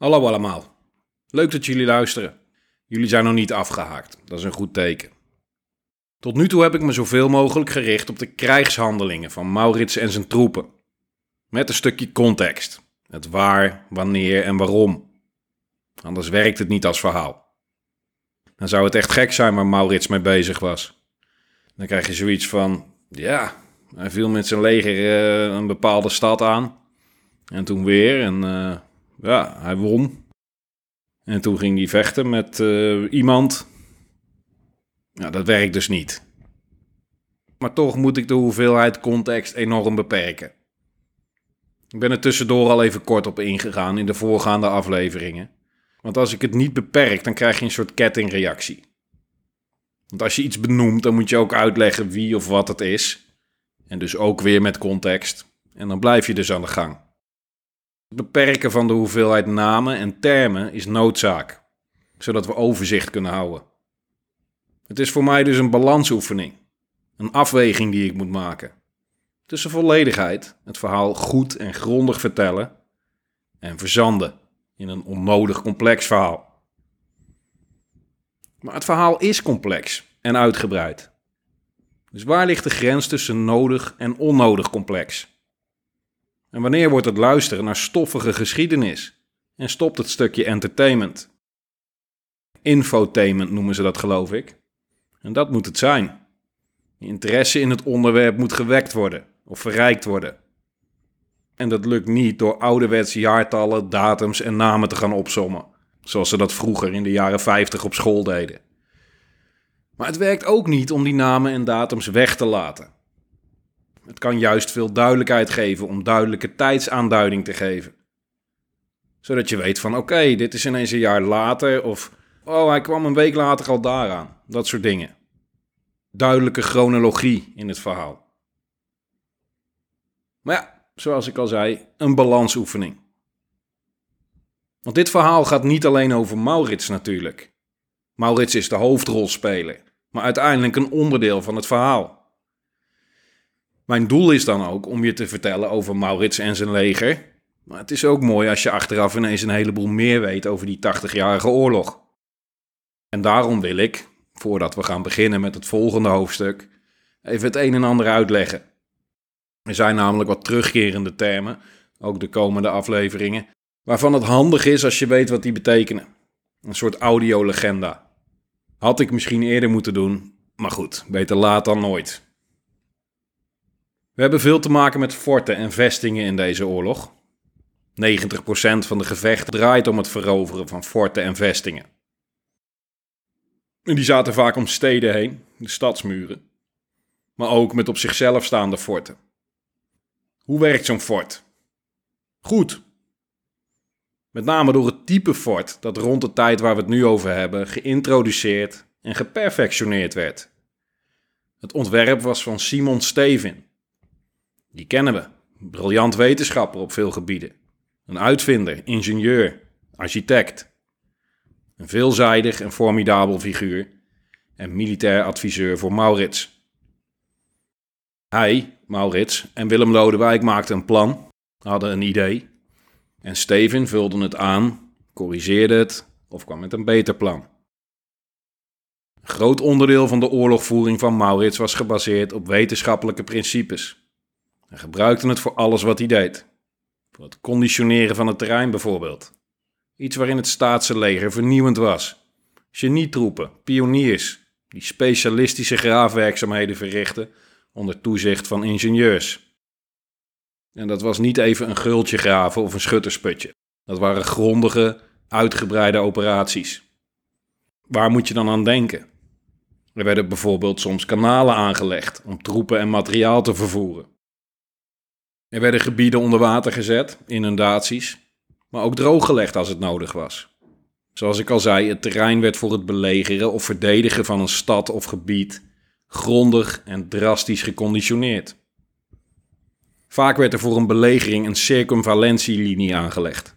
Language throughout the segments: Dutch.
Hallo allemaal. Leuk dat jullie luisteren. Jullie zijn nog niet afgehaakt. Dat is een goed teken. Tot nu toe heb ik me zoveel mogelijk gericht op de krijgshandelingen van Maurits en zijn troepen. Met een stukje context. Het waar, wanneer en waarom. Anders werkt het niet als verhaal. Dan zou het echt gek zijn waar Maurits mee bezig was. Dan krijg je zoiets van: ja, hij viel met zijn leger uh, een bepaalde stad aan. En toen weer. En uh, ja, hij won. En toen ging hij vechten met uh, iemand. Ja, dat werkt dus niet. Maar toch moet ik de hoeveelheid context enorm beperken. Ik ben er tussendoor al even kort op ingegaan in de voorgaande afleveringen. Want als ik het niet beperk, dan krijg je een soort kettingreactie. Want als je iets benoemt, dan moet je ook uitleggen wie of wat het is. En dus ook weer met context. En dan blijf je dus aan de gang. Het beperken van de hoeveelheid namen en termen is noodzaak, zodat we overzicht kunnen houden. Het is voor mij dus een balansoefening, een afweging die ik moet maken. Tussen volledigheid, het verhaal goed en grondig vertellen, en verzanden in een onnodig complex verhaal. Maar het verhaal is complex en uitgebreid. Dus waar ligt de grens tussen nodig en onnodig complex? En wanneer wordt het luisteren naar stoffige geschiedenis en stopt het stukje entertainment? Infotainment noemen ze dat, geloof ik. En dat moet het zijn. Interesse in het onderwerp moet gewekt worden of verrijkt worden. En dat lukt niet door ouderwetse jaartallen, datums en namen te gaan opsommen, zoals ze dat vroeger in de jaren 50 op school deden. Maar het werkt ook niet om die namen en datums weg te laten. Het kan juist veel duidelijkheid geven om duidelijke tijdsaanduiding te geven. Zodat je weet van oké, dit is ineens een jaar later of oh, hij kwam een week later al daaraan. Dat soort dingen. Duidelijke chronologie in het verhaal. Maar ja, zoals ik al zei, een balansoefening. Want dit verhaal gaat niet alleen over Maurits natuurlijk. Maurits is de hoofdrolspeler, maar uiteindelijk een onderdeel van het verhaal. Mijn doel is dan ook om je te vertellen over Maurits en zijn leger. Maar het is ook mooi als je achteraf ineens een heleboel meer weet over die 80-jarige oorlog. En daarom wil ik, voordat we gaan beginnen met het volgende hoofdstuk, even het een en ander uitleggen. Er zijn namelijk wat terugkerende termen, ook de komende afleveringen, waarvan het handig is als je weet wat die betekenen. Een soort audiolegenda. Had ik misschien eerder moeten doen, maar goed, beter laat dan nooit. We hebben veel te maken met forten en vestingen in deze oorlog. 90% van de gevechten draait om het veroveren van forten en vestingen. En die zaten vaak om steden heen, de stadsmuren, maar ook met op zichzelf staande forten. Hoe werkt zo'n fort? Goed. Met name door het type fort dat rond de tijd waar we het nu over hebben geïntroduceerd en geperfectioneerd werd. Het ontwerp was van Simon Stevin, die kennen we. Briljant wetenschapper op veel gebieden. Een uitvinder, ingenieur, architect. Een veelzijdig en formidabel figuur. En militair adviseur voor Maurits. Hij, Maurits en Willem Lodewijk maakten een plan, hadden een idee. En Steven vulde het aan, corrigeerde het of kwam met een beter plan. Een groot onderdeel van de oorlogvoering van Maurits was gebaseerd op wetenschappelijke principes. Hij gebruikte het voor alles wat hij deed. Voor het conditioneren van het terrein bijvoorbeeld. Iets waarin het staatse leger vernieuwend was. Genietroepen, pioniers, die specialistische graafwerkzaamheden verrichten onder toezicht van ingenieurs. En dat was niet even een gultje graven of een schuttersputje. Dat waren grondige, uitgebreide operaties. Waar moet je dan aan denken? Er werden bijvoorbeeld soms kanalen aangelegd om troepen en materiaal te vervoeren. Er werden gebieden onder water gezet, inundaties, maar ook drooggelegd als het nodig was. Zoals ik al zei, het terrein werd voor het belegeren of verdedigen van een stad of gebied grondig en drastisch geconditioneerd. Vaak werd er voor een belegering een circumvalentielinie aangelegd.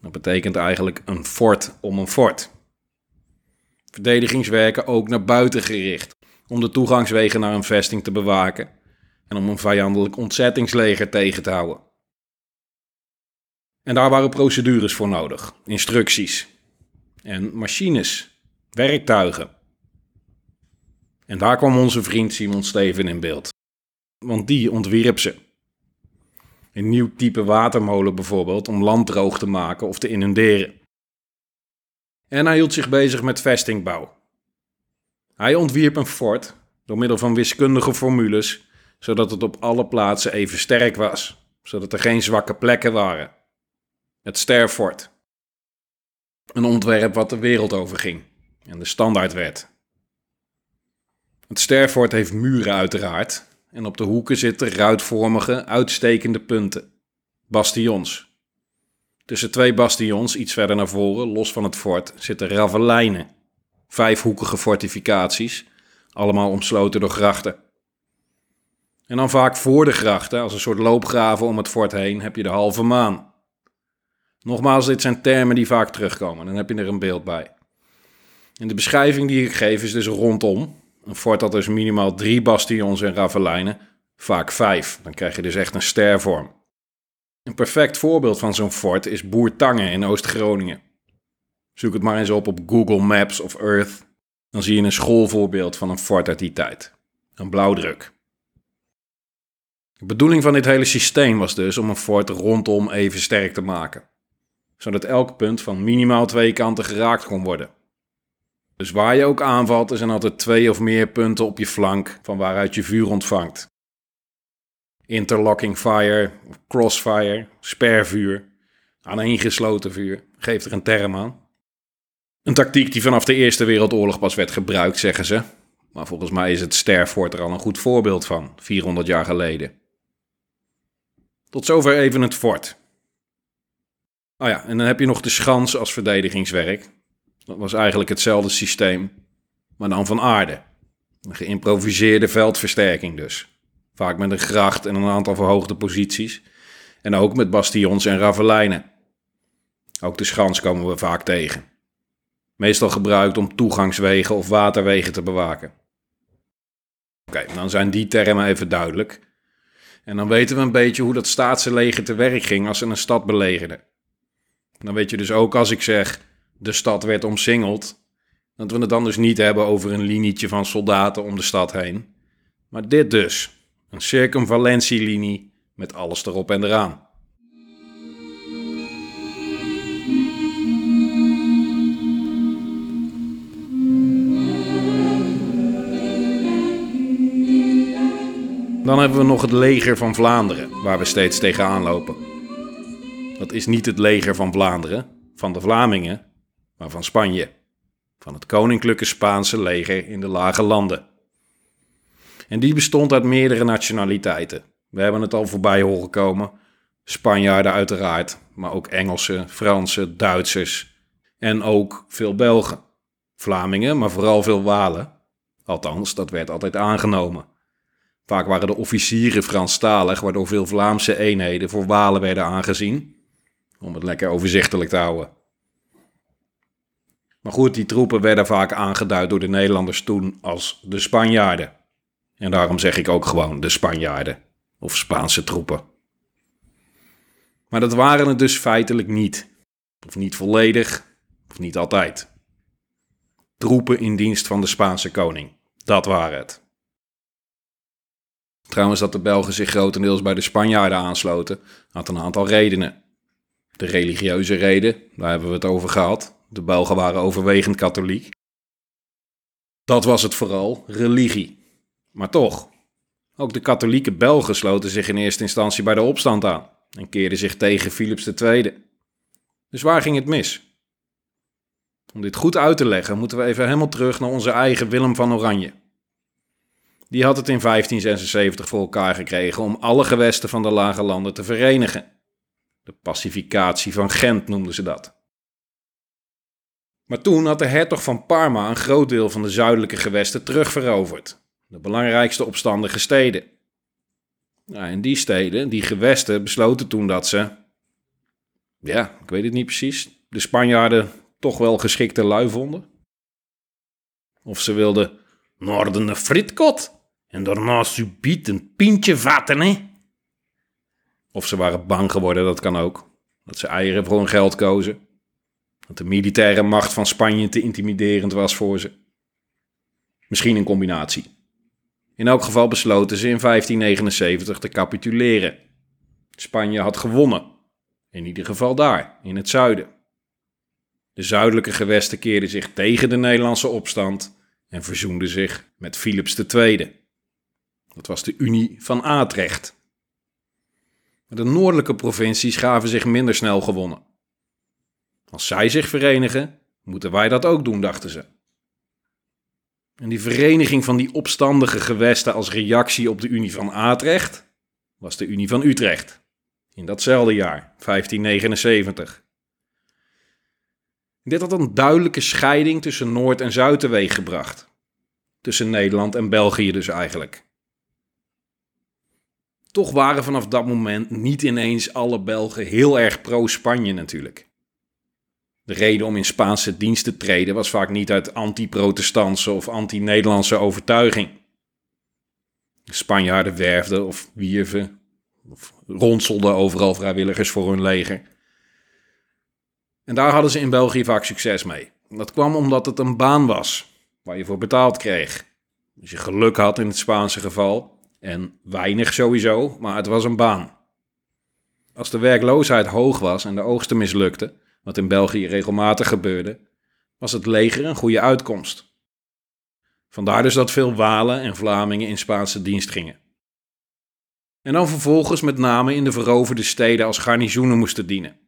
Dat betekent eigenlijk een fort om een fort. Verdedigingswerken ook naar buiten gericht, om de toegangswegen naar een vesting te bewaken en om een vijandelijk ontzettingsleger tegen te houden. En daar waren procedures voor nodig, instructies en machines, werktuigen. En daar kwam onze vriend Simon Steven in beeld. Want die ontwierp ze. Een nieuw type watermolen bijvoorbeeld om land droog te maken of te inunderen. En hij hield zich bezig met vestingbouw. Hij ontwierp een fort door middel van wiskundige formules, zodat het op alle plaatsen even sterk was, zodat er geen zwakke plekken waren. Het Sterfort. Een ontwerp wat de wereld overging en de standaard werd. Het Sterfort heeft muren uiteraard en op de hoeken zitten ruitvormige, uitstekende punten. Bastions. Tussen twee bastions, iets verder naar voren, los van het fort, zitten ravelijnen. Vijfhoekige fortificaties, allemaal omsloten door grachten. En dan vaak voor de grachten, als een soort loopgraven om het fort heen, heb je de halve maan. Nogmaals, dit zijn termen die vaak terugkomen, dan heb je er een beeld bij. En de beschrijving die ik geef is dus rondom. Een fort had dus minimaal drie bastions en ravelijnen, vaak vijf. Dan krijg je dus echt een stervorm. Een perfect voorbeeld van zo'n fort is Boertangen in Oost-Groningen. Zoek het maar eens op op Google Maps of Earth. Dan zie je een schoolvoorbeeld van een fort uit die tijd. Een blauwdruk. De bedoeling van dit hele systeem was dus om een fort rondom even sterk te maken. Zodat elk punt van minimaal twee kanten geraakt kon worden. Dus waar je ook aanvalt, er zijn altijd twee of meer punten op je flank van waaruit je vuur ontvangt interlocking fire, crossfire, spervuur, aaneengesloten vuur, geeft er een term aan. Een tactiek die vanaf de Eerste Wereldoorlog pas werd gebruikt, zeggen ze. Maar volgens mij is het Sterfort er al een goed voorbeeld van, 400 jaar geleden. Tot zover even het fort. Oh ja, en dan heb je nog de schans als verdedigingswerk. Dat was eigenlijk hetzelfde systeem, maar dan van aarde. Een geïmproviseerde veldversterking dus. Vaak met een gracht en een aantal verhoogde posities. En ook met bastions en ravelijnen. Ook de schans komen we vaak tegen. Meestal gebruikt om toegangswegen of waterwegen te bewaken. Oké, dan zijn die termen even duidelijk. En dan weten we een beetje hoe dat staatse leger te werk ging als ze een stad belegerden. Dan weet je dus ook als ik zeg de stad werd omsingeld, dat we het dan dus niet hebben over een linietje van soldaten om de stad heen. Maar dit dus. Een circumvalentielinie met alles erop en eraan. Dan hebben we nog het leger van Vlaanderen, waar we steeds tegenaan lopen. Dat is niet het leger van Vlaanderen, van de Vlamingen, maar van Spanje. Van het koninklijke Spaanse leger in de lage landen. En die bestond uit meerdere nationaliteiten. We hebben het al voorbij horen komen. Spanjaarden uiteraard, maar ook Engelsen, Fransen, Duitsers en ook veel Belgen. Vlamingen, maar vooral veel Walen. Althans, dat werd altijd aangenomen. Vaak waren de officieren Franstalig, waardoor veel Vlaamse eenheden voor Walen werden aangezien. Om het lekker overzichtelijk te houden. Maar goed, die troepen werden vaak aangeduid door de Nederlanders toen als de Spanjaarden. En daarom zeg ik ook gewoon de Spanjaarden of Spaanse troepen. Maar dat waren het dus feitelijk niet. Of niet volledig, of niet altijd. Troepen in dienst van de Spaanse koning. Dat waren het. Trouwens dat de Belgen zich grotendeels bij de Spanjaarden aansloten, had een aantal redenen. De religieuze reden, daar hebben we het over gehad. De Belgen waren overwegend katholiek. Dat was het vooral, religie. Maar toch, ook de katholieke Belgen sloten zich in eerste instantie bij de opstand aan en keerden zich tegen Philips II. Dus waar ging het mis? Om dit goed uit te leggen, moeten we even helemaal terug naar onze eigen Willem van Oranje. Die had het in 1576 voor elkaar gekregen om alle gewesten van de lage landen te verenigen. De pacificatie van Gent noemden ze dat. Maar toen had de hertog van Parma een groot deel van de zuidelijke gewesten terugveroverd de belangrijkste opstandige steden. Nou, en die steden, die gewesten, besloten toen dat ze, ja, ik weet het niet precies, de Spanjaarden toch wel geschikte lui vonden. Of ze wilden noorden een fritkot en daarna subiet een pintje vatten, hè? Of ze waren bang geworden, dat kan ook. Dat ze eieren voor hun geld kozen. Dat de militaire macht van Spanje te intimiderend was voor ze. Misschien een combinatie. In elk geval besloten ze in 1579 te capituleren. Spanje had gewonnen. In ieder geval daar, in het zuiden. De zuidelijke gewesten keerden zich tegen de Nederlandse opstand en verzoenden zich met Philips II. Dat was de Unie van Atrecht. De noordelijke provincies gaven zich minder snel gewonnen. Als zij zich verenigen, moeten wij dat ook doen, dachten ze. En die vereniging van die opstandige gewesten als reactie op de Unie van Atrecht was de Unie van Utrecht. In datzelfde jaar, 1579. Dit had een duidelijke scheiding tussen Noord- en Zuid teweeggebracht. Tussen Nederland en België dus eigenlijk. Toch waren vanaf dat moment niet ineens alle Belgen heel erg pro-Spanje natuurlijk. De reden om in Spaanse dienst te treden was vaak niet uit anti-protestantse of anti-Nederlandse overtuiging. Spanjaarden werfden of wierven of ronselden overal vrijwilligers voor hun leger. En daar hadden ze in België vaak succes mee. Dat kwam omdat het een baan was waar je voor betaald kreeg. Als je geluk had in het Spaanse geval, en weinig sowieso, maar het was een baan. Als de werkloosheid hoog was en de oogsten mislukte, wat in België regelmatig gebeurde, was het leger een goede uitkomst. Vandaar dus dat veel Walen en Vlamingen in Spaanse dienst gingen. En dan vervolgens met name in de veroverde steden als garnizoenen moesten dienen.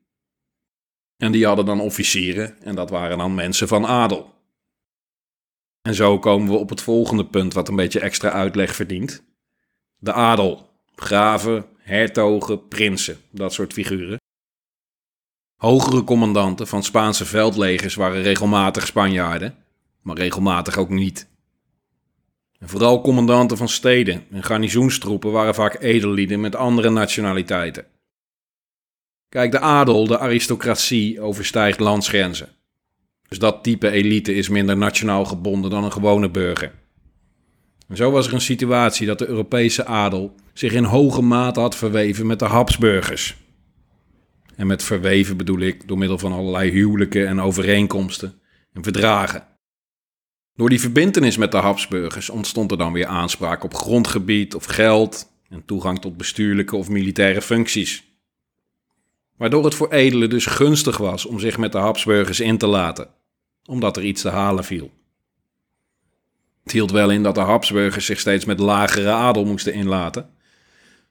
En die hadden dan officieren en dat waren dan mensen van adel. En zo komen we op het volgende punt wat een beetje extra uitleg verdient. De adel, graven, hertogen, prinsen, dat soort figuren. Hogere commandanten van Spaanse veldlegers waren regelmatig Spanjaarden, maar regelmatig ook niet. En vooral commandanten van steden en garnizoenstroepen waren vaak edellieden met andere nationaliteiten. Kijk, de adel, de aristocratie, overstijgt landsgrenzen. Dus dat type elite is minder nationaal gebonden dan een gewone burger. Zo was er een situatie dat de Europese adel zich in hoge mate had verweven met de Habsburgers. En met verweven bedoel ik door middel van allerlei huwelijken en overeenkomsten en verdragen. Door die verbintenis met de Habsburgers ontstond er dan weer aanspraak op grondgebied of geld en toegang tot bestuurlijke of militaire functies. Waardoor het voor edelen dus gunstig was om zich met de Habsburgers in te laten, omdat er iets te halen viel. Het hield wel in dat de Habsburgers zich steeds met lagere adel moesten inlaten.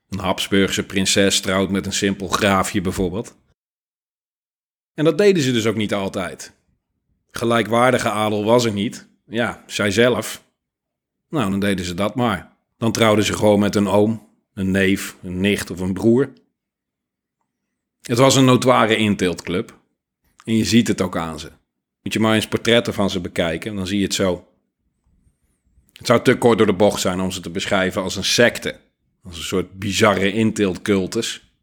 Een Habsburgse prinses trouwt met een simpel graafje bijvoorbeeld. En dat deden ze dus ook niet altijd. Gelijkwaardige adel was er niet. Ja, zij zelf. Nou, dan deden ze dat maar. Dan trouwden ze gewoon met een oom, een neef, een nicht of een broer. Het was een notoire inteeltclub. En je ziet het ook aan ze. Moet je maar eens portretten van ze bekijken, dan zie je het zo. Het zou te kort door de bocht zijn om ze te beschrijven als een secte. Als een soort bizarre inteeltcultus.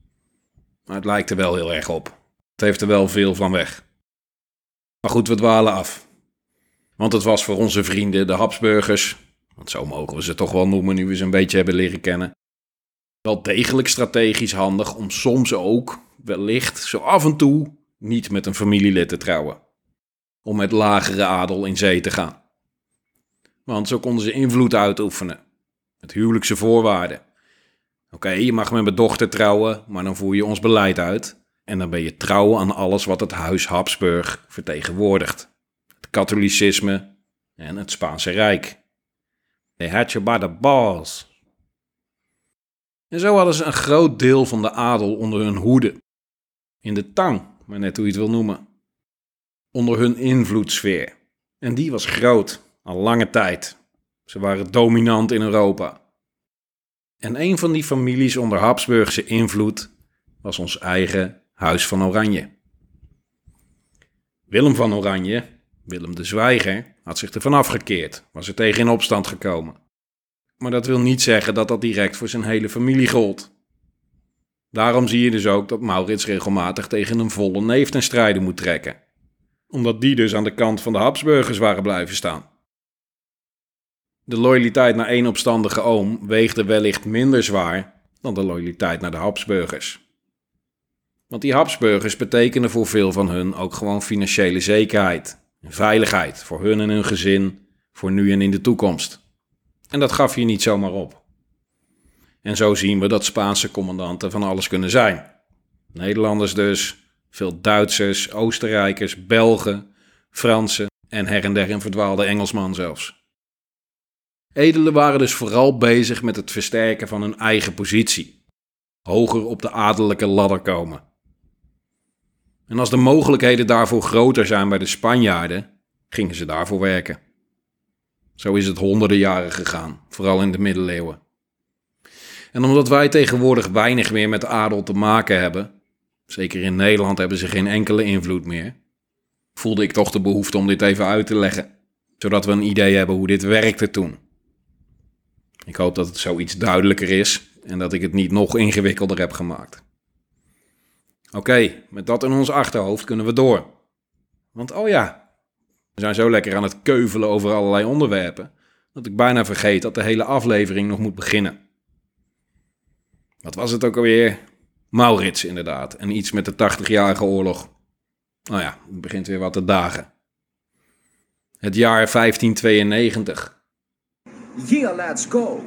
Maar het lijkt er wel heel erg op. Het heeft er wel veel van weg. Maar goed, we dwalen af. Want het was voor onze vrienden, de Habsburgers, want zo mogen we ze toch wel noemen nu we ze een beetje hebben leren kennen, wel degelijk strategisch handig om soms ook, wellicht, zo af en toe, niet met een familielid te trouwen. Om met lagere adel in zee te gaan. Want zo konden ze invloed uitoefenen. Met huwelijkse voorwaarden. Oké, je mag met mijn dochter trouwen, maar dan voer je ons beleid uit. En dan ben je trouw aan alles wat het huis Habsburg vertegenwoordigt. Het katholicisme en het Spaanse Rijk. They had you by the balls. En zo hadden ze een groot deel van de adel onder hun hoede. In de tang, maar net hoe je het wil noemen. Onder hun invloedssfeer. En die was groot. Al lange tijd. Ze waren dominant in Europa. En een van die families onder Habsburgse invloed was ons eigen Huis van Oranje. Willem van Oranje, Willem de Zwijger, had zich ervan afgekeerd, was er tegen in opstand gekomen. Maar dat wil niet zeggen dat dat direct voor zijn hele familie gold. Daarom zie je dus ook dat Maurits regelmatig tegen een volle neef ten strijde moet trekken. Omdat die dus aan de kant van de Habsburgers waren blijven staan. De loyaliteit naar één opstandige oom weegde wellicht minder zwaar dan de loyaliteit naar de Habsburgers. Want die Habsburgers betekenden voor veel van hun ook gewoon financiële zekerheid veiligheid voor hun en hun gezin, voor nu en in de toekomst. En dat gaf je niet zomaar op. En zo zien we dat Spaanse commandanten van alles kunnen zijn. Nederlanders dus, veel Duitsers, Oostenrijkers, Belgen, Fransen en her en der een verdwaalde Engelsman zelfs. Edelen waren dus vooral bezig met het versterken van hun eigen positie, hoger op de adellijke ladder komen. En als de mogelijkheden daarvoor groter zijn bij de Spanjaarden, gingen ze daarvoor werken. Zo is het honderden jaren gegaan, vooral in de middeleeuwen. En omdat wij tegenwoordig weinig meer met adel te maken hebben, zeker in Nederland hebben ze geen enkele invloed meer, voelde ik toch de behoefte om dit even uit te leggen, zodat we een idee hebben hoe dit werkte toen. Ik hoop dat het zoiets duidelijker is en dat ik het niet nog ingewikkelder heb gemaakt. Oké, met dat in ons achterhoofd kunnen we door. Want oh ja, we zijn zo lekker aan het keuvelen over allerlei onderwerpen, dat ik bijna vergeet dat de hele aflevering nog moet beginnen. Wat was het ook alweer? Maurits, inderdaad. En iets met de 80-jarige oorlog. Nou ja, het begint weer wat te dagen. Het jaar 1592. Yeah, let's go.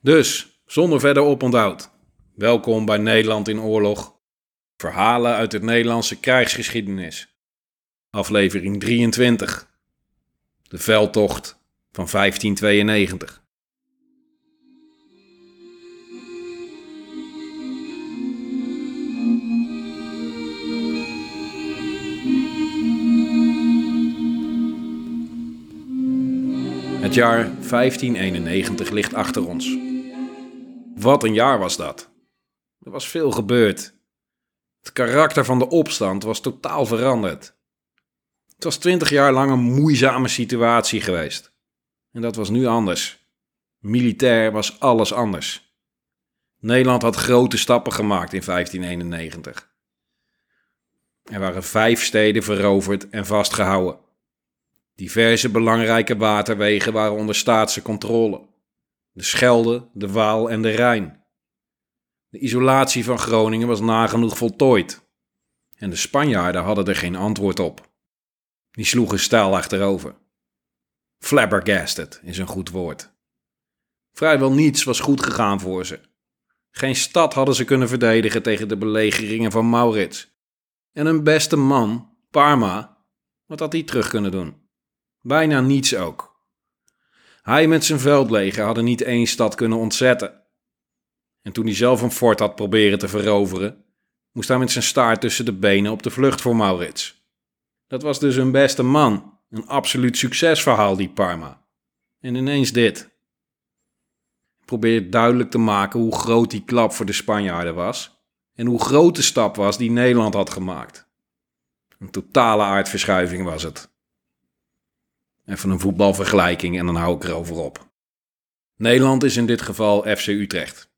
Dus, zonder verder oponthoud. Welkom bij Nederland in oorlog. Verhalen uit het Nederlandse krijgsgeschiedenis. Aflevering 23. De veldtocht van 1592. Het jaar 1591 ligt achter ons. Wat een jaar was dat. Er was veel gebeurd. Het karakter van de opstand was totaal veranderd. Het was twintig jaar lang een moeizame situatie geweest. En dat was nu anders. Militair was alles anders. Nederland had grote stappen gemaakt in 1591. Er waren vijf steden veroverd en vastgehouden. Diverse belangrijke waterwegen waren onder staatse controle. De Schelde, de Waal en de Rijn. De isolatie van Groningen was nagenoeg voltooid. En de Spanjaarden hadden er geen antwoord op. Die sloegen stijl achterover. Flabbergasted is een goed woord. Vrijwel niets was goed gegaan voor ze. Geen stad hadden ze kunnen verdedigen tegen de belegeringen van Maurits. En hun beste man, Parma, wat had hij terug kunnen doen? Bijna niets ook. Hij met zijn veldleger hadden niet één stad kunnen ontzetten. En toen hij zelf een fort had proberen te veroveren, moest hij met zijn staart tussen de benen op de vlucht voor Maurits. Dat was dus hun beste man, een absoluut succesverhaal, die Parma. En ineens dit. Probeer duidelijk te maken hoe groot die klap voor de Spanjaarden was en hoe groot de stap was die Nederland had gemaakt. Een totale aardverschuiving was het. Even een voetbalvergelijking en dan hou ik erover op. Nederland is in dit geval FC Utrecht.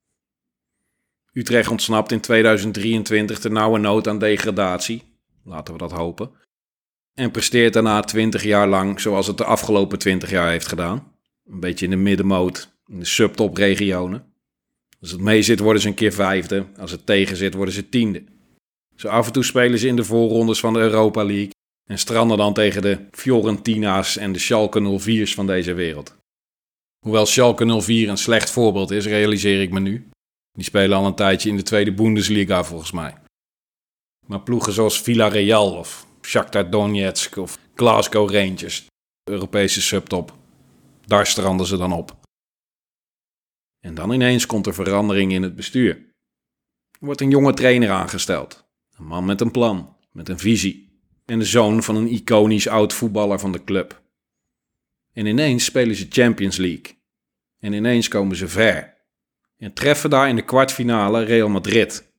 Utrecht ontsnapt in 2023 ter nauwe nood aan degradatie. Laten we dat hopen. En presteert daarna 20 jaar lang zoals het de afgelopen 20 jaar heeft gedaan. Een beetje in de middenmoot, in de subtopregionen. Als het mee zit worden ze een keer vijfde, als het tegen zit worden ze tiende. Zo af en toe spelen ze in de voorrondes van de Europa League en stranden dan tegen de Fiorentina's en de Schalke 04's van deze wereld. Hoewel Schalke 04 een slecht voorbeeld is, realiseer ik me nu. Die spelen al een tijdje in de tweede Bundesliga volgens mij. Maar ploegen zoals Villarreal of Shakhtar Donetsk of Glasgow Rangers, Europese subtop, daar stranden ze dan op. En dan ineens komt er verandering in het bestuur. Er wordt een jonge trainer aangesteld. Een man met een plan, met een visie en de zoon van een iconisch oud voetballer van de club. En ineens spelen ze Champions League. En ineens komen ze ver. En treffen daar in de kwartfinale Real Madrid.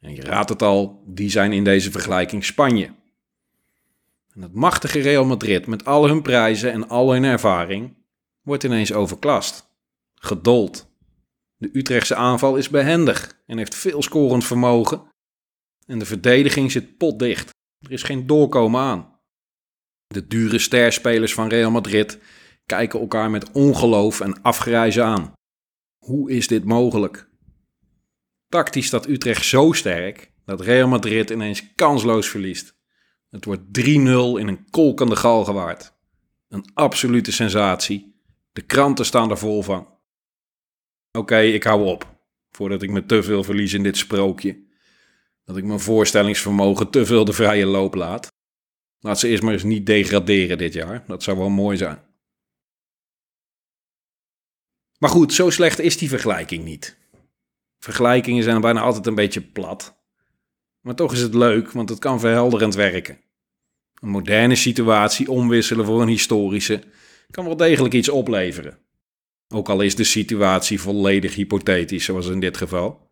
En je raadt het al, die zijn in deze vergelijking Spanje. En het machtige Real Madrid met al hun prijzen en al hun ervaring wordt ineens overklast. Gedold. De Utrechtse aanval is behendig en heeft veel scorend vermogen. En de verdediging zit potdicht. Er is geen doorkomen aan. De dure sterspelers van Real Madrid kijken elkaar met ongeloof en afgrijzen aan. Hoe is dit mogelijk? Tactisch staat Utrecht zo sterk dat Real Madrid ineens kansloos verliest. Het wordt 3-0 in een kolkende galgenwaard. Een absolute sensatie. De kranten staan er vol van. Oké, ik hou op. Voordat ik me te veel verlies in dit sprookje. Dat ik mijn voorstellingsvermogen te veel de vrije loop laat. Laat ze eerst maar eens niet degraderen dit jaar. Dat zou wel mooi zijn. Maar goed, zo slecht is die vergelijking niet. Vergelijkingen zijn bijna altijd een beetje plat. Maar toch is het leuk, want het kan verhelderend werken. Een moderne situatie omwisselen voor een historische kan wel degelijk iets opleveren. Ook al is de situatie volledig hypothetisch, zoals in dit geval.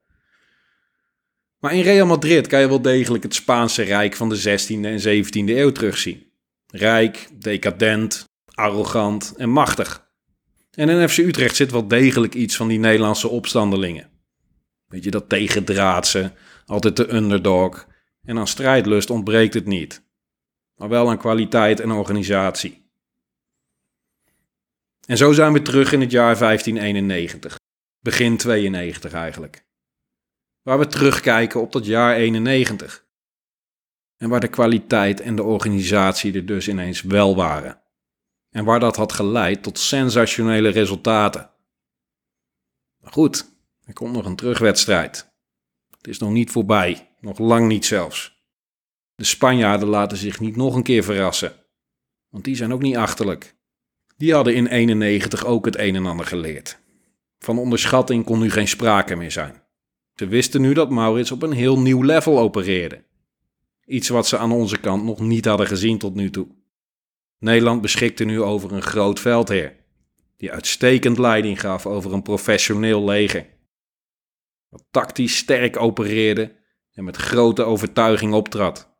Maar in Real Madrid kan je wel degelijk het Spaanse Rijk van de 16e en 17e eeuw terugzien. Rijk, decadent, arrogant en machtig. En in FC Utrecht zit wel degelijk iets van die Nederlandse opstandelingen. Weet je, dat tegendraadse, altijd de underdog. En aan strijdlust ontbreekt het niet. Maar wel aan kwaliteit en organisatie. En zo zijn we terug in het jaar 1591. Begin 92 eigenlijk. Waar we terugkijken op dat jaar 91. En waar de kwaliteit en de organisatie er dus ineens wel waren. En waar dat had geleid tot sensationele resultaten. Maar goed, er komt nog een terugwedstrijd. Het is nog niet voorbij, nog lang niet zelfs. De Spanjaarden laten zich niet nog een keer verrassen, want die zijn ook niet achterlijk. Die hadden in 91 ook het een en ander geleerd. Van onderschatting kon nu geen sprake meer zijn. Ze wisten nu dat Maurits op een heel nieuw level opereerde. Iets wat ze aan onze kant nog niet hadden gezien tot nu toe. Nederland beschikte nu over een groot veldheer, die uitstekend leiding gaf over een professioneel leger. Dat tactisch sterk opereerde en met grote overtuiging optrad.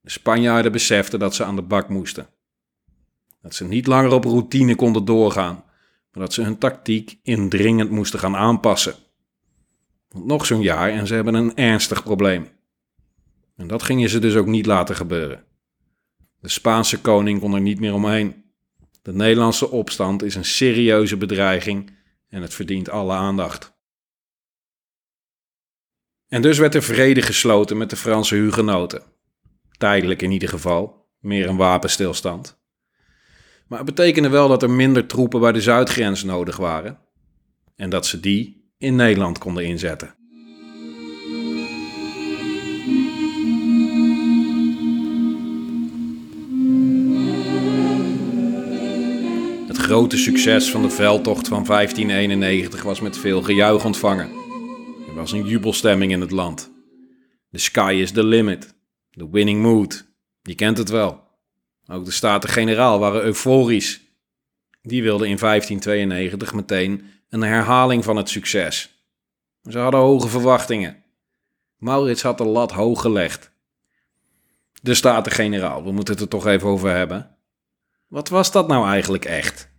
De Spanjaarden beseften dat ze aan de bak moesten. Dat ze niet langer op routine konden doorgaan, maar dat ze hun tactiek indringend moesten gaan aanpassen. Nog zo'n jaar en ze hebben een ernstig probleem. En dat gingen ze dus ook niet laten gebeuren. De Spaanse koning kon er niet meer omheen. De Nederlandse opstand is een serieuze bedreiging en het verdient alle aandacht. En dus werd er vrede gesloten met de Franse hugenoten. Tijdelijk in ieder geval, meer een wapenstilstand. Maar het betekende wel dat er minder troepen bij de zuidgrens nodig waren en dat ze die in Nederland konden inzetten. Het grote succes van de veldtocht van 1591 was met veel gejuich ontvangen. Er was een jubelstemming in het land. The sky is the limit. The winning mood. Je kent het wel. Ook de Staten-Generaal waren euforisch. Die wilden in 1592 meteen een herhaling van het succes. Ze hadden hoge verwachtingen. Maurits had de lat hoog gelegd. De Staten-Generaal, we moeten het er toch even over hebben. Wat was dat nou eigenlijk echt?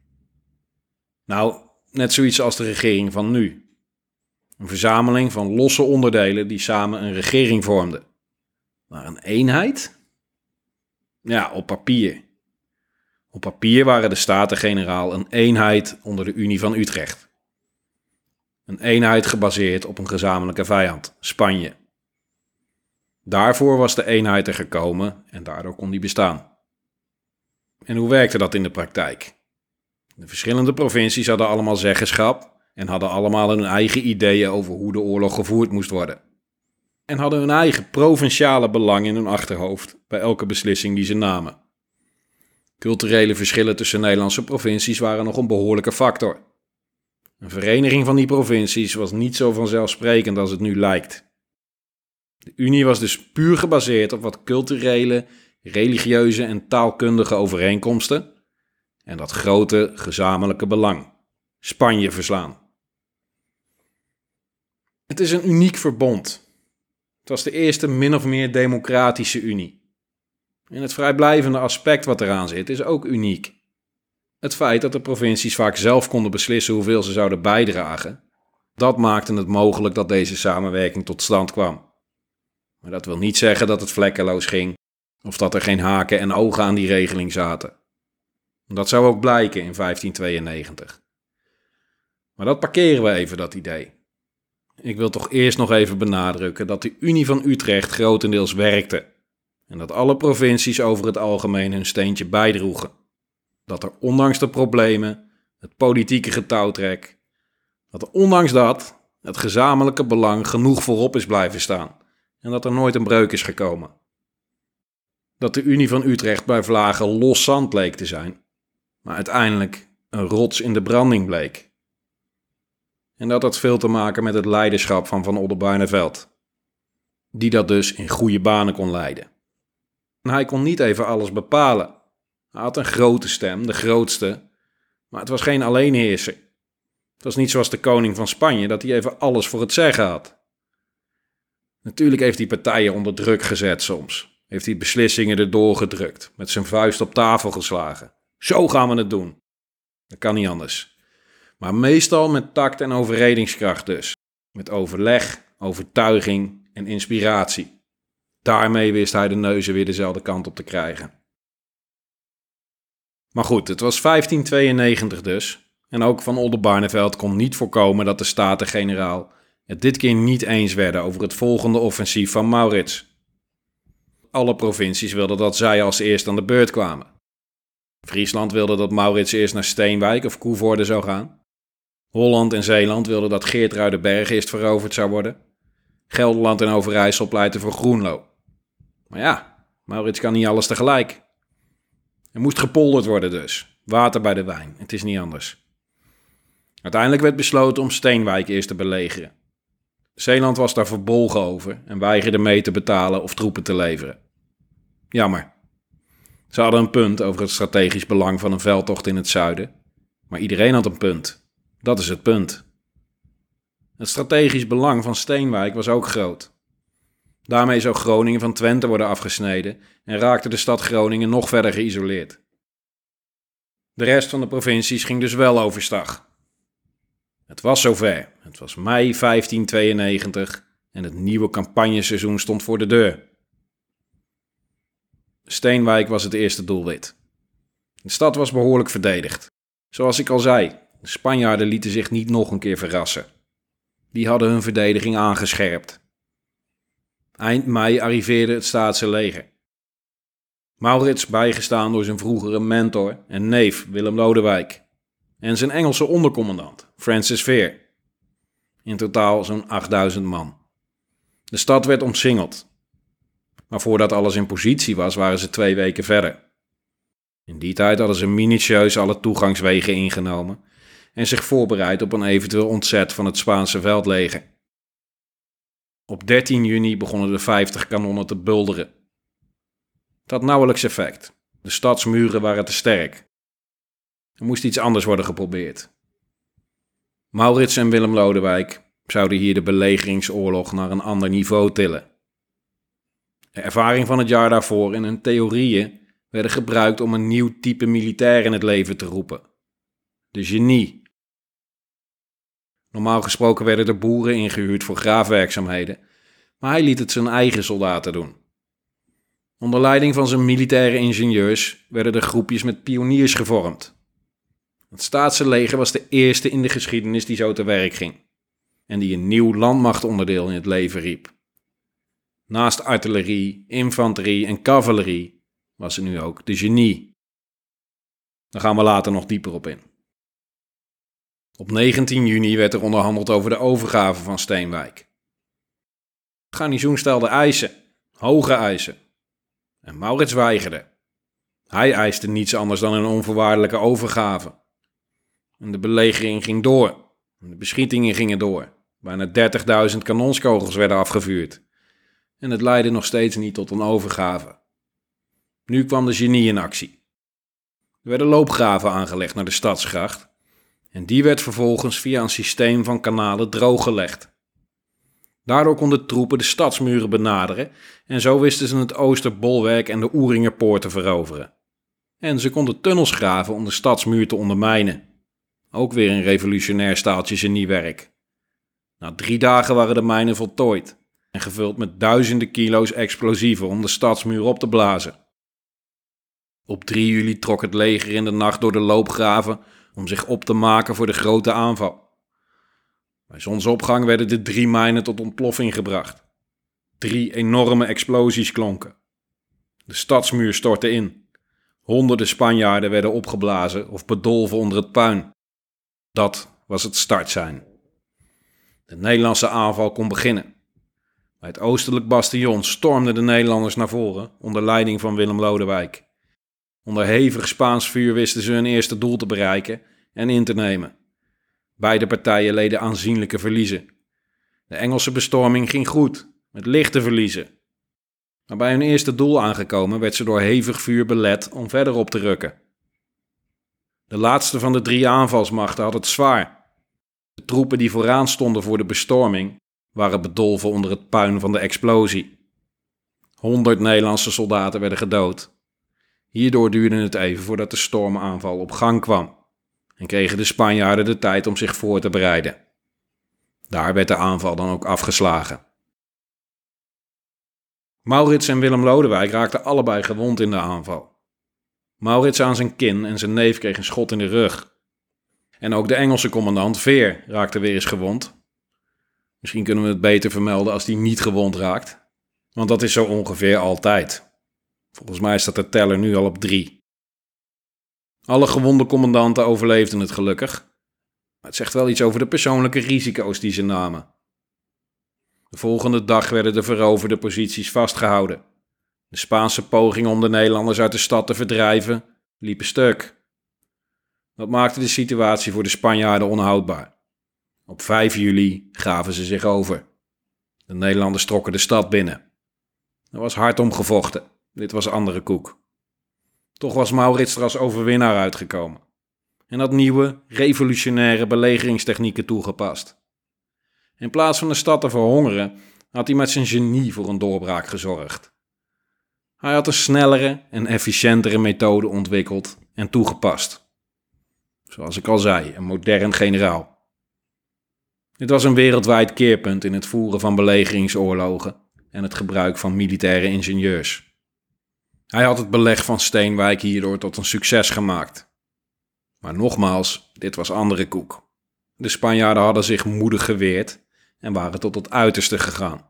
Nou, net zoiets als de regering van nu. Een verzameling van losse onderdelen die samen een regering vormden. Maar een eenheid? Ja, op papier. Op papier waren de Staten-Generaal een eenheid onder de Unie van Utrecht. Een eenheid gebaseerd op een gezamenlijke vijand, Spanje. Daarvoor was de eenheid er gekomen en daardoor kon die bestaan. En hoe werkte dat in de praktijk? De verschillende provincies hadden allemaal zeggenschap en hadden allemaal hun eigen ideeën over hoe de oorlog gevoerd moest worden. En hadden hun eigen provinciale belang in hun achterhoofd bij elke beslissing die ze namen. Culturele verschillen tussen Nederlandse provincies waren nog een behoorlijke factor. Een vereniging van die provincies was niet zo vanzelfsprekend als het nu lijkt. De Unie was dus puur gebaseerd op wat culturele, religieuze en taalkundige overeenkomsten en dat grote gezamenlijke belang: Spanje verslaan. Het is een uniek verbond. Het was de eerste min of meer democratische Unie. En het vrijblijvende aspect wat eraan zit is ook uniek. Het feit dat de provincies vaak zelf konden beslissen hoeveel ze zouden bijdragen, dat maakte het mogelijk dat deze samenwerking tot stand kwam. Maar dat wil niet zeggen dat het vlekkeloos ging of dat er geen haken en ogen aan die regeling zaten. Dat zou ook blijken in 1592. Maar dat parkeren we even, dat idee. ik wil toch eerst nog even benadrukken dat de Unie van Utrecht grotendeels werkte en dat alle provincies over het algemeen hun steentje bijdroegen. Dat er ondanks de problemen, het politieke getouwtrek, dat er ondanks dat het gezamenlijke belang genoeg voorop is blijven staan en dat er nooit een breuk is gekomen. Dat de Unie van Utrecht bij Vlagen los zand leek te zijn, maar uiteindelijk een rots in de branding bleek. En dat had veel te maken met het leiderschap van Van Oldenbarneveld, die dat dus in goede banen kon leiden. En hij kon niet even alles bepalen. Hij had een grote stem, de grootste, maar het was geen alleenheerser. Het was niet zoals de koning van Spanje, dat hij even alles voor het zeggen had. Natuurlijk heeft hij partijen onder druk gezet soms. Heeft hij beslissingen erdoor gedrukt, met zijn vuist op tafel geslagen. Zo gaan we het doen. Dat kan niet anders. Maar meestal met tact en overredingskracht dus. Met overleg, overtuiging en inspiratie. Daarmee wist hij de neuzen weer dezelfde kant op te krijgen. Maar goed, het was 1592 dus. En ook van Oldenbarneveld kon niet voorkomen dat de Staten-Generaal het dit keer niet eens werden over het volgende offensief van Maurits. Alle provincies wilden dat zij als eerst aan de beurt kwamen. Friesland wilde dat Maurits eerst naar Steenwijk of Koevoorde zou gaan. Holland en Zeeland wilden dat Geertruidenberg eerst veroverd zou worden. Gelderland en Overijssel pleiten voor Groenlo. Maar ja, Maurits kan niet alles tegelijk. Er moest gepolderd worden dus. Water bij de wijn, het is niet anders. Uiteindelijk werd besloten om Steenwijk eerst te belegeren. Zeeland was daar verbolgen over en weigerde mee te betalen of troepen te leveren. Jammer. Ze hadden een punt over het strategisch belang van een veldtocht in het zuiden, maar iedereen had een punt. Dat is het punt. Het strategisch belang van Steenwijk was ook groot. Daarmee zou Groningen van Twente worden afgesneden en raakte de stad Groningen nog verder geïsoleerd. De rest van de provincies ging dus wel overstag. Het was zover. Het was mei 1592 en het nieuwe campagneseizoen stond voor de deur. Steenwijk was het eerste doelwit. De stad was behoorlijk verdedigd. Zoals ik al zei, de Spanjaarden lieten zich niet nog een keer verrassen. Die hadden hun verdediging aangescherpt. Eind mei arriveerde het staatse leger. Maurits, bijgestaan door zijn vroegere mentor en neef Willem Lodewijk, en zijn Engelse ondercommandant Francis Veer. In totaal zo'n 8000 man. De stad werd omsingeld. Maar voordat alles in positie was, waren ze twee weken verder. In die tijd hadden ze minutieus alle toegangswegen ingenomen en zich voorbereid op een eventueel ontzet van het Spaanse veldleger. Op 13 juni begonnen de 50 kanonnen te bulderen. Het had nauwelijks effect. De stadsmuren waren te sterk. Er moest iets anders worden geprobeerd. Maurits en Willem Lodewijk zouden hier de belegeringsoorlog naar een ander niveau tillen. De ervaring van het jaar daarvoor en hun theorieën werden gebruikt om een nieuw type militair in het leven te roepen: de genie. Normaal gesproken werden er boeren ingehuurd voor graafwerkzaamheden, maar hij liet het zijn eigen soldaten doen. Onder leiding van zijn militaire ingenieurs werden er groepjes met pioniers gevormd. Het staatse leger was de eerste in de geschiedenis die zo te werk ging en die een nieuw landmachtonderdeel in het leven riep. Naast artillerie, infanterie en cavalerie was er nu ook de genie. Daar gaan we later nog dieper op in. Op 19 juni werd er onderhandeld over de overgave van Steenwijk. Het garnizoen stelde eisen, hoge eisen. En Maurits weigerde. Hij eiste niets anders dan een onvoorwaardelijke overgave. En de belegering ging door. De beschietingen gingen door. Bijna 30.000 kanonskogels werden afgevuurd. En het leidde nog steeds niet tot een overgave. Nu kwam de genie in actie. Er werden loopgraven aangelegd naar de stadsgracht en die werd vervolgens via een systeem van kanalen drooggelegd. Daardoor konden troepen de stadsmuren benaderen en zo wisten ze het Oosterbolwerk en de Oeringerpoort te veroveren. En ze konden tunnels graven om de stadsmuur te ondermijnen. Ook weer een revolutionair staaltje geniewerk. Na drie dagen waren de mijnen voltooid en gevuld met duizenden kilo's explosieven om de stadsmuur op te blazen. Op 3 juli trok het leger in de nacht door de loopgraven om zich op te maken voor de grote aanval. Bij zonsopgang werden de drie mijnen tot ontploffing gebracht. Drie enorme explosies klonken. De stadsmuur stortte in. Honderden Spanjaarden werden opgeblazen of bedolven onder het puin. Dat was het startsein. De Nederlandse aanval kon beginnen. Bij het oostelijk bastion stormden de Nederlanders naar voren onder leiding van Willem Lodewijk. Onder hevig Spaans vuur wisten ze hun eerste doel te bereiken en in te nemen. Beide partijen leden aanzienlijke verliezen. De Engelse bestorming ging goed, met lichte verliezen. Maar bij hun eerste doel aangekomen werd ze door hevig vuur belet om verder op te rukken. De laatste van de drie aanvalsmachten had het zwaar. De troepen die vooraan stonden voor de bestorming waren bedolven onder het puin van de explosie. Honderd Nederlandse soldaten werden gedood. Hierdoor duurde het even voordat de stormaanval op gang kwam en kregen de Spanjaarden de tijd om zich voor te bereiden. Daar werd de aanval dan ook afgeslagen. Maurits en Willem Lodewijk raakten allebei gewond in de aanval. Maurits aan zijn kin en zijn neef kreeg een schot in de rug. En ook de Engelse commandant Veer raakte weer eens gewond. Misschien kunnen we het beter vermelden als die niet gewond raakt, want dat is zo ongeveer altijd. Volgens mij staat de teller nu al op drie. Alle gewonde commandanten overleefden het gelukkig. Maar het zegt wel iets over de persoonlijke risico's die ze namen. De volgende dag werden de veroverde posities vastgehouden. De Spaanse pogingen om de Nederlanders uit de stad te verdrijven liepen stuk. Dat maakte de situatie voor de Spanjaarden onhoudbaar. Op 5 juli gaven ze zich over. De Nederlanders trokken de stad binnen. Er was hard om gevochten. Dit was andere koek. Toch was Maurits er als overwinnaar uitgekomen en had nieuwe, revolutionaire belegeringstechnieken toegepast. In plaats van de stad te verhongeren, had hij met zijn genie voor een doorbraak gezorgd. Hij had een snellere en efficiëntere methode ontwikkeld en toegepast. Zoals ik al zei, een modern generaal. Dit was een wereldwijd keerpunt in het voeren van belegeringsoorlogen en het gebruik van militaire ingenieurs. Hij had het beleg van Steenwijk hierdoor tot een succes gemaakt. Maar nogmaals, dit was andere koek. De Spanjaarden hadden zich moedig geweerd en waren tot het uiterste gegaan.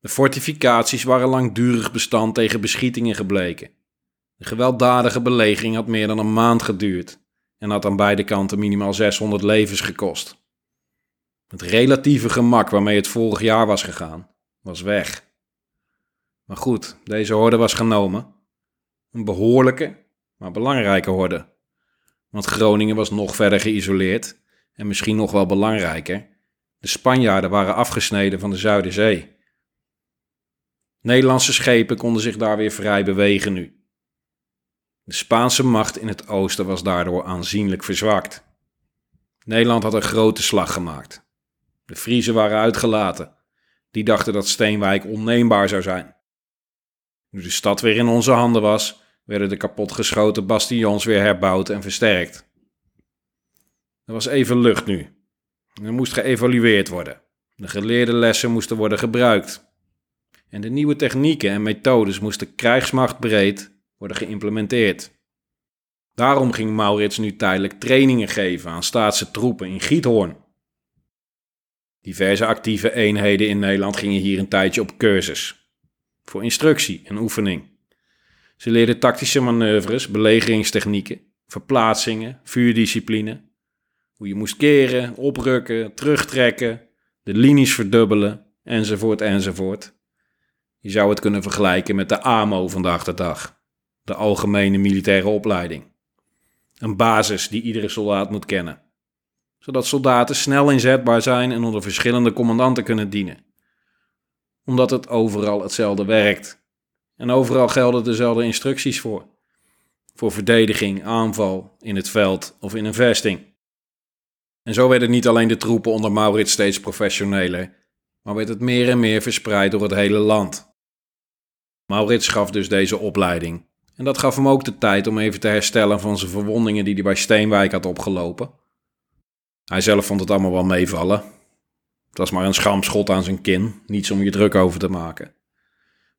De fortificaties waren langdurig bestand tegen beschietingen gebleken. De gewelddadige belegering had meer dan een maand geduurd en had aan beide kanten minimaal 600 levens gekost. Het relatieve gemak waarmee het vorig jaar was gegaan, was weg. Maar goed, deze horde was genomen. Een behoorlijke, maar belangrijke horde. Want Groningen was nog verder geïsoleerd en misschien nog wel belangrijker, de Spanjaarden waren afgesneden van de Zuiderzee. Nederlandse schepen konden zich daar weer vrij bewegen nu. De Spaanse macht in het oosten was daardoor aanzienlijk verzwakt. Nederland had een grote slag gemaakt. De Friezen waren uitgelaten. Die dachten dat Steenwijk onneembaar zou zijn. Nu de stad weer in onze handen was, werden de kapotgeschoten bastions weer herbouwd en versterkt. Er was even lucht nu. Er moest geëvalueerd worden. De geleerde lessen moesten worden gebruikt. En de nieuwe technieken en methodes moesten krijgsmachtbreed worden geïmplementeerd. Daarom ging Maurits nu tijdelijk trainingen geven aan staatse troepen in Giethoorn. Diverse actieve eenheden in Nederland gingen hier een tijdje op cursus voor instructie en oefening. Ze leerden tactische manoeuvres, belegeringstechnieken, verplaatsingen, vuurdiscipline, hoe je moest keren, oprukken, terugtrekken, de linies verdubbelen, enzovoort, enzovoort. Je zou het kunnen vergelijken met de AMO vandaag de dag, de Algemene Militaire Opleiding. Een basis die iedere soldaat moet kennen, zodat soldaten snel inzetbaar zijn en onder verschillende commandanten kunnen dienen omdat het overal hetzelfde werkt. En overal gelden dezelfde instructies voor. Voor verdediging, aanval, in het veld of in een vesting. En zo werden niet alleen de troepen onder Maurits steeds professioneler, maar werd het meer en meer verspreid door het hele land. Maurits gaf dus deze opleiding. En dat gaf hem ook de tijd om even te herstellen van zijn verwondingen die hij bij Steenwijk had opgelopen. Hij zelf vond het allemaal wel meevallen, het was maar een schaamschot aan zijn kin, niets om je druk over te maken.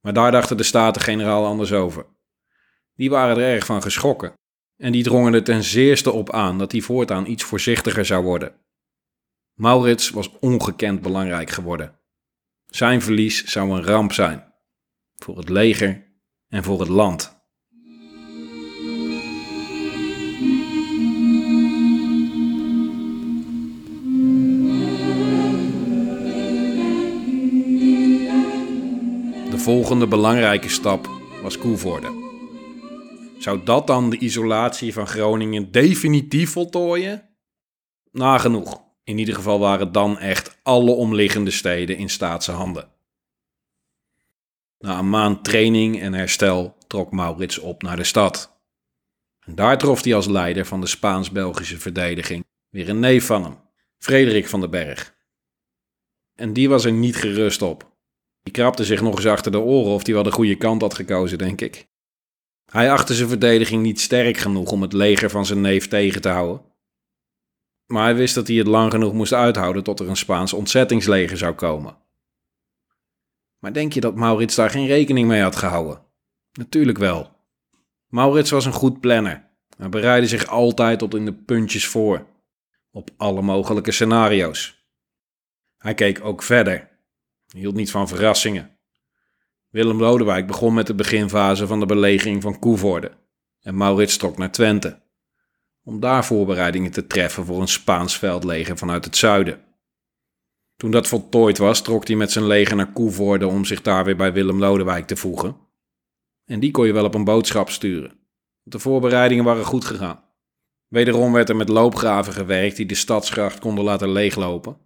Maar daar dachten de Staten-generaal anders over. Die waren er erg van geschrokken en die drongen er ten zeerste op aan dat hij voortaan iets voorzichtiger zou worden. Maurits was ongekend belangrijk geworden. Zijn verlies zou een ramp zijn. Voor het leger en voor het land. De volgende belangrijke stap was Koevoorde. Zou dat dan de isolatie van Groningen definitief voltooien? Nagenoeg. In ieder geval waren dan echt alle omliggende steden in staatse handen. Na een maand training en herstel trok Maurits op naar de stad. En daar trof hij als leider van de Spaans-Belgische verdediging weer een neef van hem, Frederik van den Berg. En die was er niet gerust op. Die krabde zich nog eens achter de oren of hij wel de goede kant had gekozen, denk ik. Hij achtte zijn verdediging niet sterk genoeg om het leger van zijn neef tegen te houden. Maar hij wist dat hij het lang genoeg moest uithouden tot er een Spaans ontzettingsleger zou komen. Maar denk je dat Maurits daar geen rekening mee had gehouden? Natuurlijk wel. Maurits was een goed planner. Hij bereidde zich altijd tot in de puntjes voor. Op alle mogelijke scenario's. Hij keek ook verder. Hield niet van verrassingen. Willem Lodewijk begon met de beginfase van de belegering van Koevoorde. En Maurits trok naar Twente. Om daar voorbereidingen te treffen voor een Spaans veldleger vanuit het zuiden. Toen dat voltooid was, trok hij met zijn leger naar Koevoorde om zich daar weer bij Willem Lodewijk te voegen. En die kon je wel op een boodschap sturen. De voorbereidingen waren goed gegaan. Wederom werd er met loopgraven gewerkt die de stadsgracht konden laten leeglopen.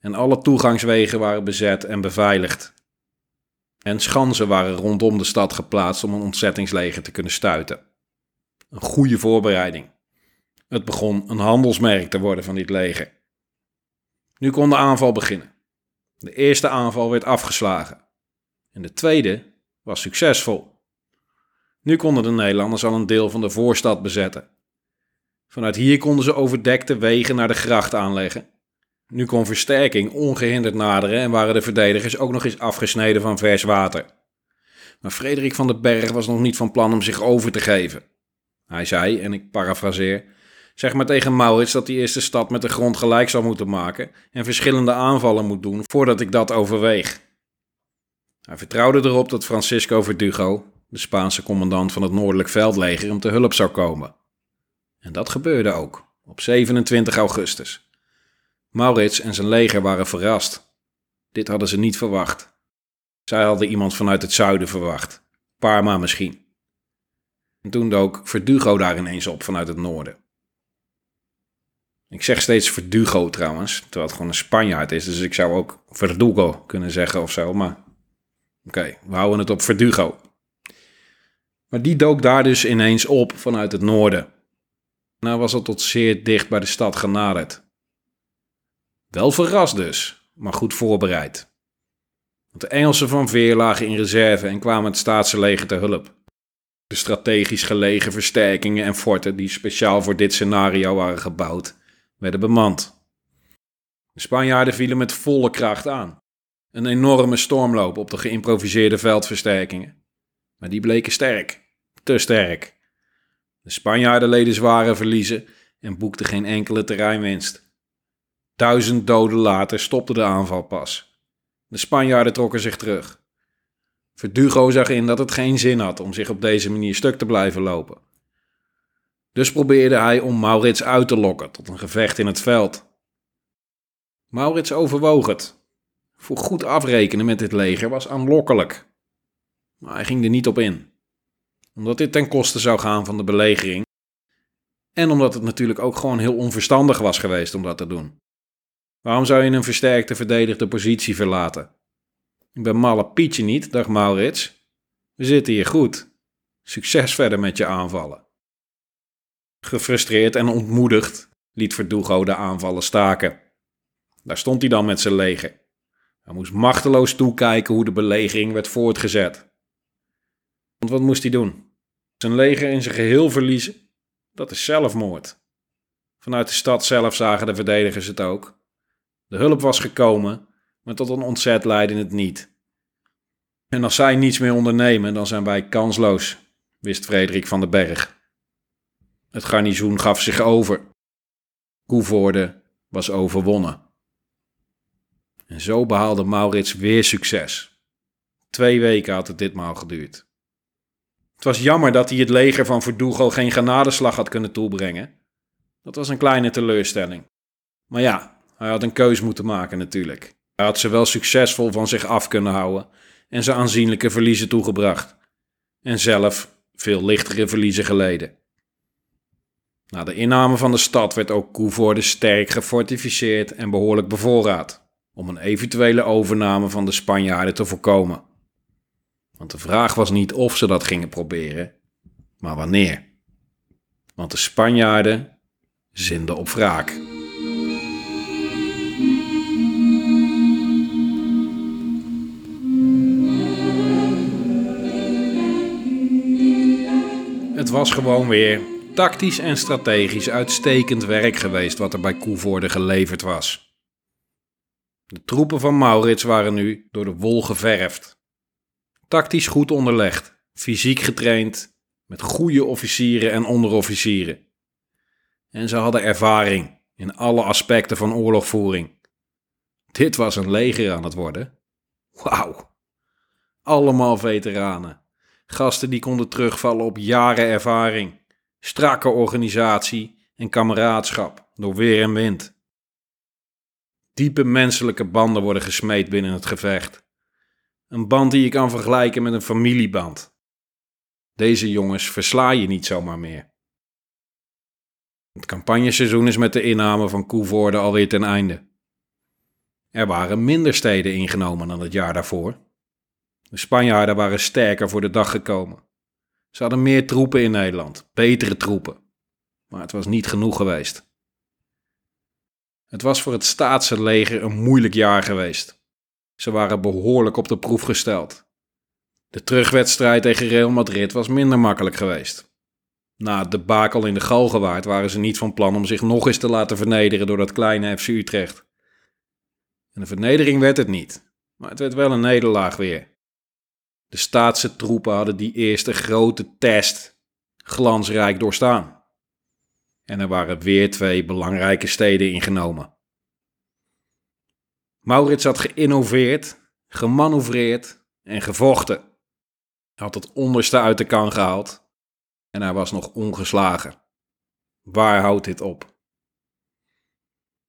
En alle toegangswegen waren bezet en beveiligd. En schansen waren rondom de stad geplaatst om een ontzettingsleger te kunnen stuiten. Een goede voorbereiding. Het begon een handelsmerk te worden van dit leger. Nu kon de aanval beginnen. De eerste aanval werd afgeslagen. En de tweede was succesvol. Nu konden de Nederlanders al een deel van de voorstad bezetten. Vanuit hier konden ze overdekte wegen naar de gracht aanleggen. Nu kon versterking ongehinderd naderen en waren de verdedigers ook nog eens afgesneden van vers water. Maar Frederik van den Berg was nog niet van plan om zich over te geven. Hij zei, en ik parafraseer, zeg maar tegen Maurits dat hij eerst de stad met de grond gelijk zou moeten maken en verschillende aanvallen moet doen voordat ik dat overweeg. Hij vertrouwde erop dat Francisco Verdugo, de Spaanse commandant van het Noordelijk Veldleger, hem te hulp zou komen. En dat gebeurde ook, op 27 augustus. Maurits en zijn leger waren verrast. Dit hadden ze niet verwacht. Zij hadden iemand vanuit het zuiden verwacht, Parma misschien. En toen dook Verdugo daar ineens op vanuit het noorden. Ik zeg steeds Verdugo trouwens, terwijl het gewoon een Spanjaard is, dus ik zou ook Verdugo kunnen zeggen of zo, maar oké, we houden het op Verdugo. Maar die dook daar dus ineens op vanuit het noorden. Nou was het tot zeer dicht bij de stad genaderd. Wel verrast dus, maar goed voorbereid. Want de Engelsen van Veer lagen in reserve en kwamen het staatse leger te hulp. De strategisch gelegen versterkingen en forten die speciaal voor dit scenario waren gebouwd, werden bemand. De Spanjaarden vielen met volle kracht aan. Een enorme stormloop op de geïmproviseerde veldversterkingen. Maar die bleken sterk, te sterk. De Spanjaarden leden zware verliezen en boekten geen enkele terreinwinst. Duizend doden later stopte de aanval pas. De Spanjaarden trokken zich terug. Verdugo zag in dat het geen zin had om zich op deze manier stuk te blijven lopen. Dus probeerde hij om Maurits uit te lokken tot een gevecht in het veld. Maurits overwoog het. Voor goed afrekenen met dit leger was aanlokkelijk. Maar hij ging er niet op in. Omdat dit ten koste zou gaan van de belegering. En omdat het natuurlijk ook gewoon heel onverstandig was geweest om dat te doen. Waarom zou je een versterkte verdedigde positie verlaten? Ik ben malle Pietje niet, dacht Maurits. We zitten hier goed. Succes verder met je aanvallen. Gefrustreerd en ontmoedigd liet Verdugo de aanvallen staken. Daar stond hij dan met zijn leger. Hij moest machteloos toekijken hoe de belegering werd voortgezet. Want wat moest hij doen? Zijn leger in zijn geheel verliezen? Dat is zelfmoord. Vanuit de stad zelf zagen de verdedigers het ook. De hulp was gekomen, maar tot een ontzet leidde het niet. En als zij niets meer ondernemen, dan zijn wij kansloos, wist Frederik van den Berg. Het garnizoen gaf zich over. Koevoorde was overwonnen. En zo behaalde Maurits weer succes. Twee weken had het ditmaal geduurd. Het was jammer dat hij het leger van Verdougal geen genadeslag had kunnen toebrengen. Dat was een kleine teleurstelling. Maar ja, hij had een keus moeten maken natuurlijk. Hij had ze wel succesvol van zich af kunnen houden en ze aanzienlijke verliezen toegebracht. En zelf veel lichtere verliezen geleden. Na de inname van de stad werd ook Koevoorde sterk gefortificeerd en behoorlijk bevoorraad, om een eventuele overname van de Spanjaarden te voorkomen. Want de vraag was niet of ze dat gingen proberen, maar wanneer. Want de Spanjaarden zinden op wraak. Het was gewoon weer tactisch en strategisch uitstekend werk geweest wat er bij Koevoorde geleverd was. De troepen van Maurits waren nu door de wol geverfd. Tactisch goed onderlegd, fysiek getraind, met goede officieren en onderofficieren. En ze hadden ervaring in alle aspecten van oorlogvoering. Dit was een leger aan het worden. Wauw. Allemaal veteranen. Gasten die konden terugvallen op jaren ervaring, strakke organisatie en kameraadschap door weer en wind. Diepe menselijke banden worden gesmeed binnen het gevecht. Een band die je kan vergelijken met een familieband. Deze jongens versla je niet zomaar meer. Het campagneseizoen is met de inname van Koevoorde alweer ten einde. Er waren minder steden ingenomen dan het jaar daarvoor. De Spanjaarden waren sterker voor de dag gekomen. Ze hadden meer troepen in Nederland, betere troepen. Maar het was niet genoeg geweest. Het was voor het staatse leger een moeilijk jaar geweest. Ze waren behoorlijk op de proef gesteld. De terugwedstrijd tegen Real Madrid was minder makkelijk geweest. Na het debakel in de Galgenwaard waren ze niet van plan om zich nog eens te laten vernederen door dat kleine FC Utrecht. En de vernedering werd het niet, maar het werd wel een nederlaag weer. De staatse troepen hadden die eerste grote test glansrijk doorstaan. En er waren weer twee belangrijke steden ingenomen. Maurits had geïnnoveerd, gemanoeuvreerd en gevochten. Hij had het onderste uit de kan gehaald en hij was nog ongeslagen. Waar houdt dit op?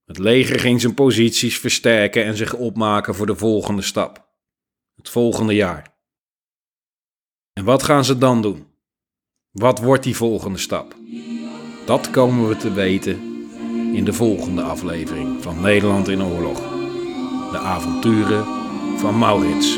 Het leger ging zijn posities versterken en zich opmaken voor de volgende stap. Het volgende jaar. En wat gaan ze dan doen? Wat wordt die volgende stap? Dat komen we te weten in de volgende aflevering van Nederland in oorlog. De avonturen van Maurits.